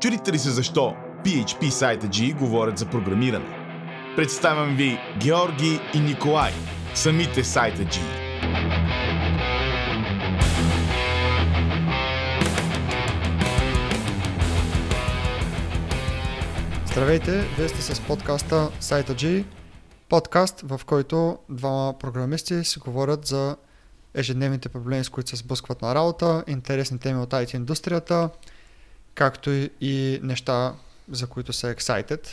Чудите ли се защо PHP сайта G говорят за програмиране? Представям ви Георги и Николай, самите сайта G. Здравейте, вие сте с подкаста Сайта G, подкаст, в който двама програмисти си говорят за ежедневните проблеми, с които се сблъскват на работа, интересни теми от IT индустрията, както и неща, за които са excited.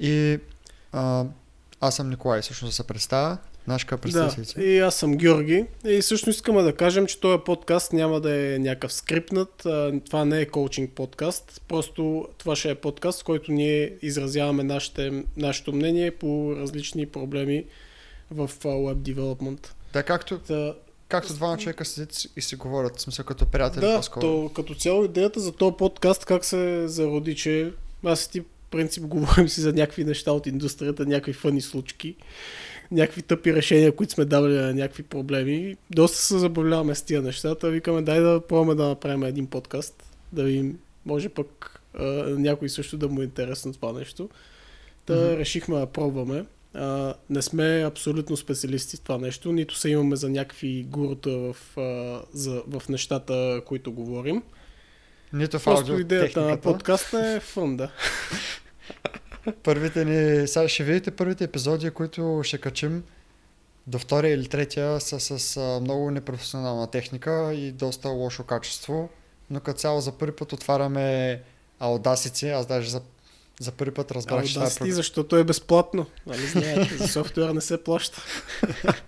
И а, аз съм Николай, всъщност да се представя. Нашка. Да, и аз съм Георги. И всъщност искаме да кажем, че този подкаст няма да е някакъв скрипнат. Това не е коучинг подкаст. Просто това ще е подкаст, в който ние изразяваме нашите, нашето мнение по различни проблеми в Web Development. Да, както, да, както двама човека седят и си говорят, в смисъл като приятели да, по-скоро. То, като цяло идеята за този подкаст как се зароди, че аз и ти принцип говорим си за някакви неща от индустрията, някакви фъни случки, някакви тъпи решения, които сме давали на някакви проблеми. Доста се забавляваме с тия нещата. Викаме, дай да пробваме да направим един подкаст, да видим, може пък а, някой също да му е интересно това нещо. Та mm-hmm. решихме да пробваме. А, не сме абсолютно специалисти в това нещо, нито се имаме за някакви гурута в, а, за, в нещата, които говорим. Нито в Просто идеята на подкаста е фън, да. първите ни, сега ще видите първите епизоди, които ще качим до втория или третия са с много непрофесионална техника и доста лошо качество, но като цяло за първи път отваряме Audacity, аз даже за за първи път разбрах, че това е защото е безплатно. Нали знаете, за софтуер не се плаща.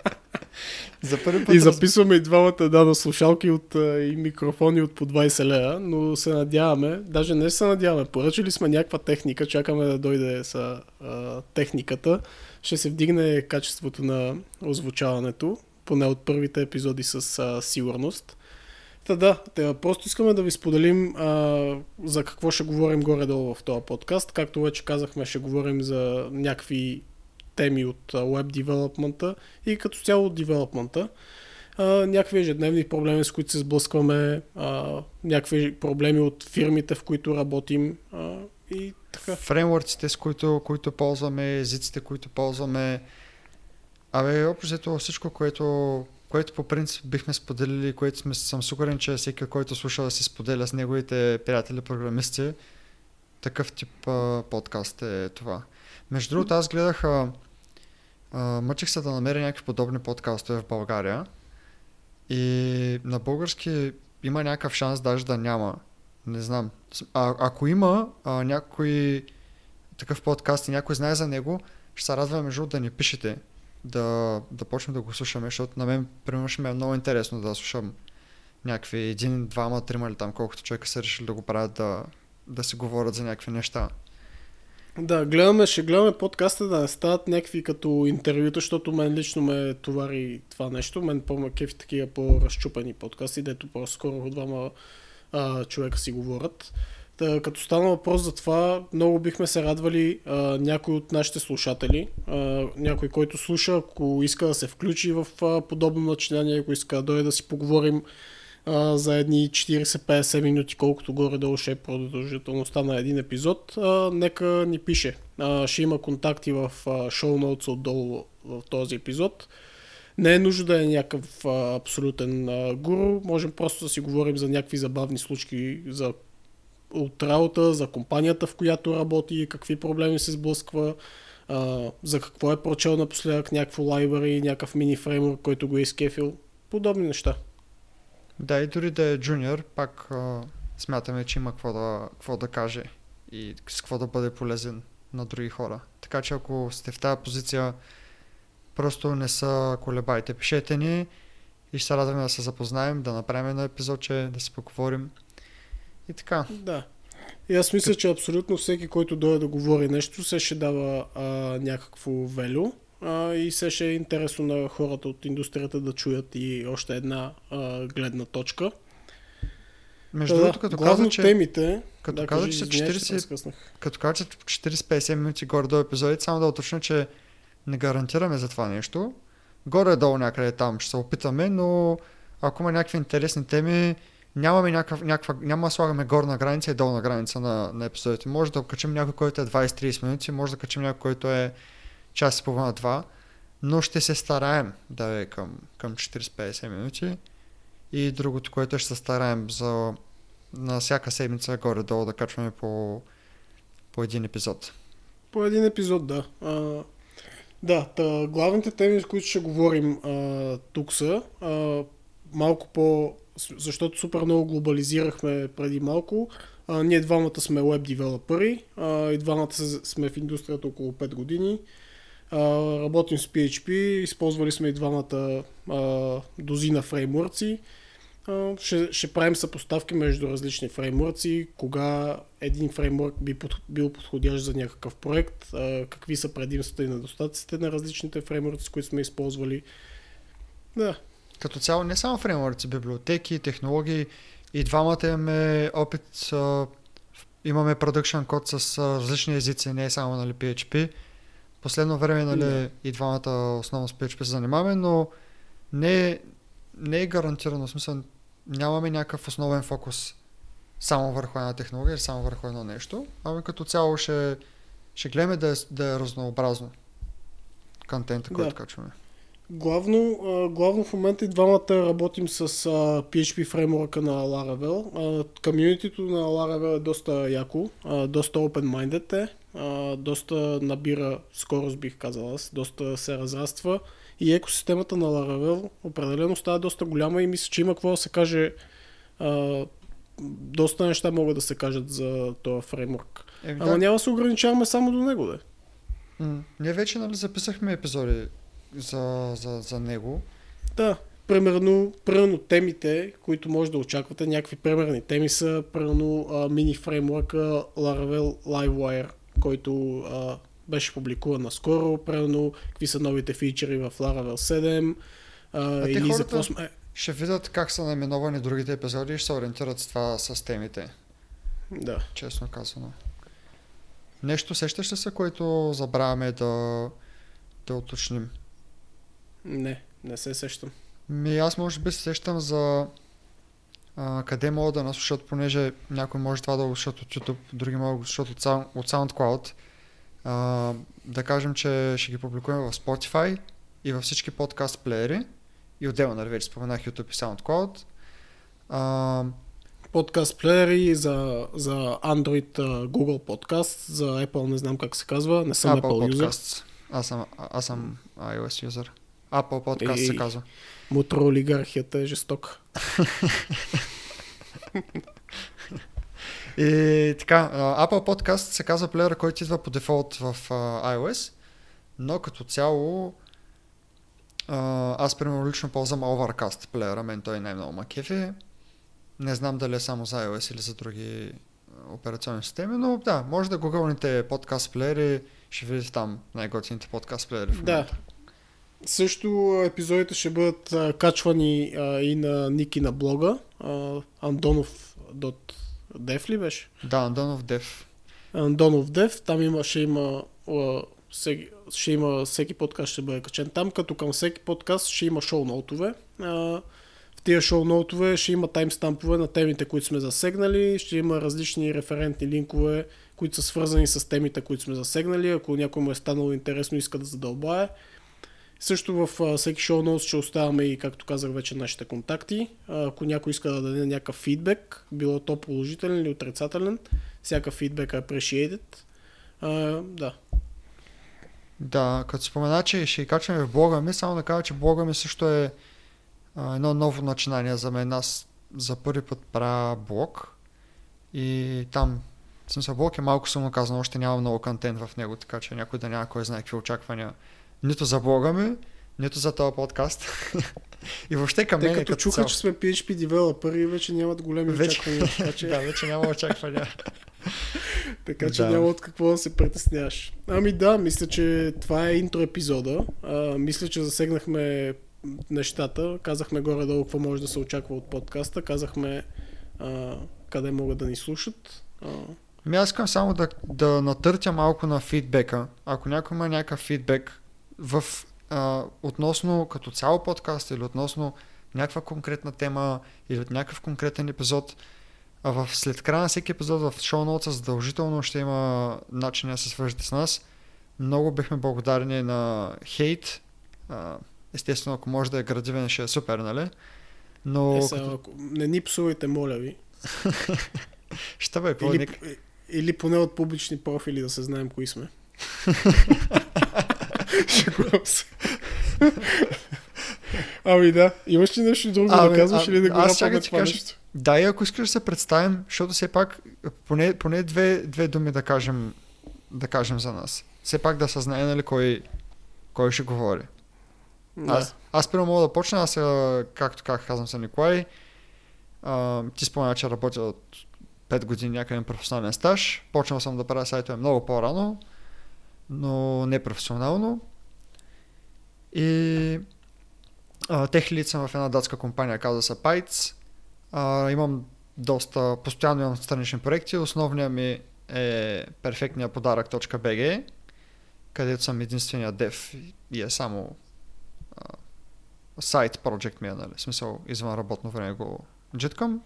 за първи път и записваме и двамата да, на слушалки от, и микрофони от по 20 лея, но се надяваме, даже не се надяваме, поръчали сме някаква техника, чакаме да дойде с а, техниката, ще се вдигне качеството на озвучаването, поне от първите епизоди с а, сигурност. Та да, те, просто искаме да ви споделим а, за какво ще говорим горе-долу в този подкаст. Както вече казахме, ще говорим за някакви теми от веб девелопмента и като цяло от девелопмента. някакви ежедневни проблеми, с които се сблъскваме, а, някакви проблеми от фирмите, в които работим а, и така. Фреймворците, с които, които ползваме, езиците, които ползваме. Абе, общо всичко, което което по принцип бихме споделили, което сме, съм сигурен, че всеки, който слуша да си споделя с неговите приятели програмисти, такъв тип а, подкаст е това. Между другото, аз гледах, а, а, мъчих се да намеря някакви подобни подкастове в България и на български има някакъв шанс даже да няма. Не знам. А, ако има а, някой такъв подкаст и някой знае за него, ще се радваме между да ни пишете да, да почнем да го слушаме, защото на мен, примерно, ще ми е много интересно да слушам някакви един, двама, трима или там колкото човека са решили да го правят да, да си говорят за някакви неща. Да, гледаме, ще гледаме подкаста да не стават някакви като интервюта, защото мен лично ме товари това нещо. Мен по кефи такива по-разчупени подкасти, дето по-скоро двама а, човека си говорят. Та, като стана въпрос за това, много бихме се радвали а, някой от нашите слушатели, а, някой, който слуша, ако иска да се включи в а, подобно начинание, ако иска да дойде да си поговорим а, за едни 40-50 минути, колкото горе-долу ще е продължителността на един епизод, а, нека ни пише. А, ще има контакти в а, шоу ноутс отдолу в този епизод. Не е нужно да е някакъв а, абсолютен а, гуру, можем просто да си говорим за някакви забавни случки, за от работа, за компанията, в която работи, какви проблеми се сблъсква, а, за какво е прочел напоследък, някакво лайбъри, някакъв мини фреймворк, който го е изкефил. Подобни неща. Да, и дори да е джуниор, пак а, смятаме, че има какво да, какво да каже и с какво да бъде полезен на други хора. Така че ако сте в тази позиция, просто не са колебайте. Пишете ни и ще се радваме да се запознаем, да направим едно епизодче, да си поговорим. И така. Да. И аз мисля, че абсолютно всеки, който дойде да говори нещо, се ще дава а, някакво велю а, и се ще е интересно на хората от индустрията да чуят и още една а, гледна точка. Между другото, като каза, че... темите... Като да, каза, че са 40... Като каза, че 40-50 минути горе до епизоди, само да уточня, че не гарантираме за това нещо. Горе-долу някъде там ще се опитаме, но ако има някакви интересни теми, нямаме някаква, някаква, няма слагаме горна граница и долна граница на, на епизодите. Може да качим някой, който е 20-30 минути, може да качим някой, който е час и половина, два, но ще се стараем да е към, към 40-50 минути. И другото, което ще се стараем за на всяка седмица горе-долу да качваме по, по един епизод. По един епизод, да. А, да, та, главните теми, с които ще говорим а, тук са а, малко по... Защото супер много глобализирахме преди малко. А, ние двамата сме веб девелопери, а, и двамата сме в индустрията около 5 години. А, работим с PHP, използвали сме и двамата а, дозина фреймворци ще, ще правим съпоставки между различни фреймворци, кога един фреймворк би под, бил подходящ за някакъв проект, какви са предимствата и недостатъците на различните фреймворци, които сме използвали. Да. Като цяло не само фреймворци, библиотеки, технологии, и двамата имаме опит, имаме продъкшн код с различни езици, не само нали, PHP. Последно време нали, да. и двамата основно с PHP се занимаваме, но не, не е гарантирано, в смисъл нямаме някакъв основен фокус само върху една технология или само върху едно нещо, ами като цяло ще, ще гледаме да е, да е разнообразно контента, да. който качваме. Главно, главно в момента и двамата работим с PHP фреймворка на Laravel. Комьюнитито на Laravel е доста яко, доста open-minded е, доста набира скорост бих казал аз, доста се разраства и екосистемата на Laravel определено става доста голяма и мисля, че има какво да се каже. Доста неща могат да се кажат за този фреймворк. Ама да. няма да се ограничаваме само до него, да. Ние вече нали, записахме епизоди за, за, за него. Да, примерно, примерно темите, които може да очаквате, някакви примерни теми са примерно а, мини фреймворка Laravel Livewire, който а, беше публикуван наскоро, правилно какви са новите фичери в Laravel 7 а, или за какво сме... Ще видят как са наименовани другите епизоди и ще се ориентират с това с темите. Да. Честно казано. Нещо сещаш ли се, което забравяме да, да уточним? Не, не се сещам. Ми аз може би се сещам за а, къде могат да наслушат, понеже някой може това да го слушат от YouTube, други могат да го слушат от, от SoundCloud. А, да кажем, че ще ги публикуваме в Spotify и във всички подкаст плеери и отделно, нали, вече споменах YouTube и SoundCloud. А, подкаст плеери за, за Android Google Podcast, за Apple не знам как се казва, не съм Apple, Apple Podcasts. Аз съм, аз съм iOS юзер. Apple Podcast и, се казва. Мутроолигархията е жестока. И така, Apple Podcast се казва плеера, който идва по дефолт в iOS, но като цяло аз примерно лично ползвам Overcast плеера, мен той най-много ма кефи. Не знам дали е само за iOS или за други операционни системи, но да, може да гугълните подкаст плеери, ще видите там най-готините подкаст плеери в момента. Да. Също епизодите ще бъдат а, качвани а, и на Ники на блога, а, andonov.com Дев ли беше? Да, Андонов Дев. Андонов Дев, там има, ще има всеки, ще има, всеки подкаст ще бъде качен там, като към всеки подкаст ще има шоу-ноутове. В тия шоу-ноутове ще има таймстампове на темите, които сме засегнали, ще има различни референтни линкове, които са свързани с темите, които сме засегнали. Ако някой му е станало интересно и иска да задълбае, също в всеки шоу ноут ще оставяме и, както казах вече, нашите контакти. Ако някой иска да даде някакъв фидбек, било то положителен или отрицателен, всякакъв фидбек е appreciated. А, да. Да, като спомена, че ще качваме в блога ми, само да кажа, че блога ми също е а, едно ново начинание за мен. Аз за първи път правя блог и там в смисъл блог е малко само казано, още няма много контент в него, така че някой да няма кой знае какви очаквания нито за блога ми, нито за този подкаст. и въобще към мен. Те като чуха, че сме PHP девелопери, вече нямат големи вече... очаквания. Така, че... да, вече няма очаквания. така че да. няма от какво да се притесняваш. Ами да, мисля, че това е интро епизода. А, мисля, че засегнахме нещата. Казахме горе-долу какво може да се очаква от подкаста. Казахме а, къде могат да ни слушат. А, Ми аз искам само да, да натъртя малко на фидбека. Ако някой има някакъв фидбек, в, а, относно като цяло подкаст или относно някаква конкретна тема или от някакъв конкретен епизод. А в, след края на всеки епизод в шоу ноута задължително ще има начин да се свържете с нас. Много бихме благодарни на хейт. Естествено, ако може да е градивен, ще е супер, нали? Но... Е, сега, ако... Не ни псувайте, моля ви. Ще бе, Или, или поне от публични профили да се знаем кои сме. Шегувам се. Ами да, имаш ли нещо друго Ами, да казваш а- или да го аз чакай това кажа. нещо? Да, и ако искаш да се представим, защото все пак поне, поне две, две думи да кажем, да кажем за нас. Все пак да се знае, нали, кой, кой ще говори. Да. Аз, аз първо мога да почна, аз а, както как казвам се Николай. А, ти спомня, че работя от 5 години някъде на професионален стаж. Почнал съм да правя сайтове много по-рано, но не професионално. И а, тех лид съм в една датска компания, казва се Pytes. А, имам доста, постоянно имам странични проекти. Основният ми е перфектния подарък.bg, където съм единствения дев и е само сайт project ми е, нали? В смисъл, извън работно време го джиткам.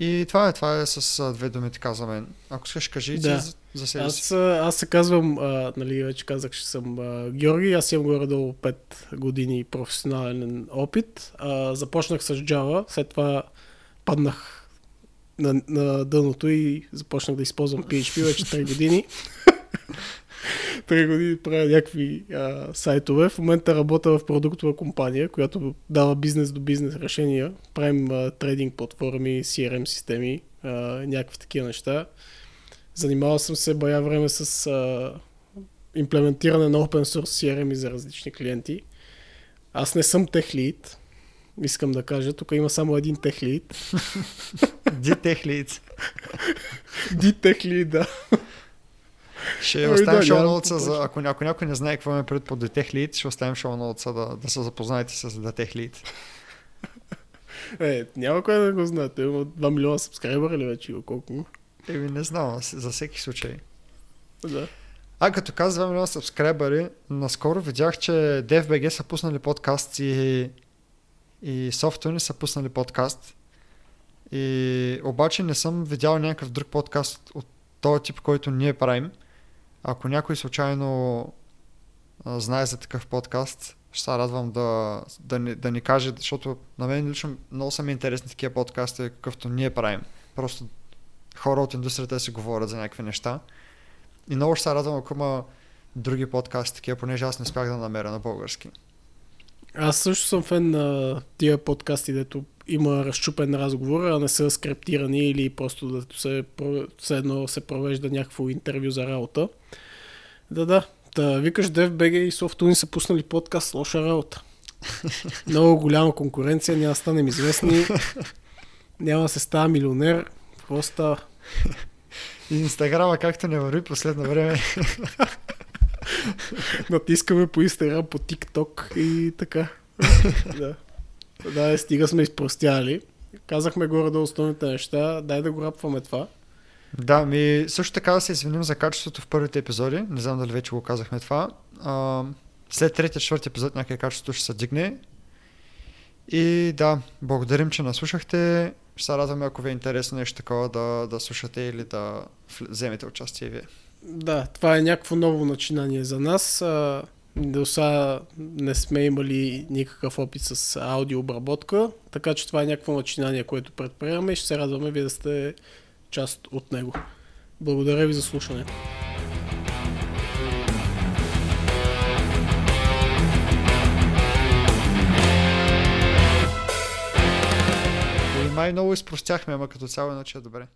И това е, това е с две думи така за мен. Ако искаш, кажи Да. за, за себе си. Аз, а, аз се казвам, а, нали, вече казах, че съм а, Георги, аз имам горе-долу 5 години професионален опит. А, започнах с Java, след това паднах на, на дъното и започнах да използвам PHP вече 3 години. 3 години правя някакви а, сайтове. В момента работя в продуктова компания, която дава бизнес до бизнес решения. Правим а, трейдинг платформи, CRM системи, а, някакви такива неща. Занимавал съм се бая време с а, имплементиране на open source CRM за различни клиенти. Аз не съм тех lead, искам да кажа. Тук има само един тех lead. Ди тех лид. Ди тех lead, да. Ще Ами оставим да, шоу за, ако, ако някой не знае какво ме пред под Detect Lead, ще оставим шоу ноутса да, да се запознаете с Detect Lead. Е, няма кой да го знае. Той има 2 милиона сабскрайбъра или вече има колко. Еми не знам, за всеки случай. Да. А, като казвам 2 милиона сабскрайбъри, наскоро видях, че DFBG са пуснали подкаст и, и Software са пуснали подкаст. И обаче не съм видял някакъв друг подкаст от този тип, който ние правим. Ако някой случайно а, знае за такъв подкаст, ще се радвам да, да, ни, да ни каже, защото на мен лично много са ми интересни такива подкасти, какъвто ние правим. Просто хора от индустрията си говорят за някакви неща. И много ще се радвам, ако има други подкасти такива, понеже аз не спях да намеря на български. Аз също съм фен на тия подкасти, дето има разчупен разговор, а не са скриптирани или просто да се, все едно се провежда някакво интервю за работа. Да, да. Та, викаш DFBG и Softune са пуснали подкаст, лоша работа. Много голяма конкуренция, няма да станем известни, няма да се става милионер. Какво става? Инстаграма както не върви последно време. Натискаме по Instagram, по TikTok и така. да. Да, е, стига сме изпростяли. Казахме горе до основните неща. Дай да го рапваме това. да, ми също така да се извиним за качеството в първите епизоди. Не знам дали вече го казахме това. А, след третия, четвърти епизод някъде качеството ще се дигне. И да, благодарим, че наслушахте. Ще се радваме, ако ви е интересно нещо такова да, да слушате или да вземете участие вие. Да, това е някакво ново начинание за нас. До сега не сме имали никакъв опит с аудиообработка, така че това е някакво начинание, което предприемаме и ще се радваме вие да сте част от него. Благодаря ви за слушането. И май много изпростяхме, ама като цяло иначе е добре.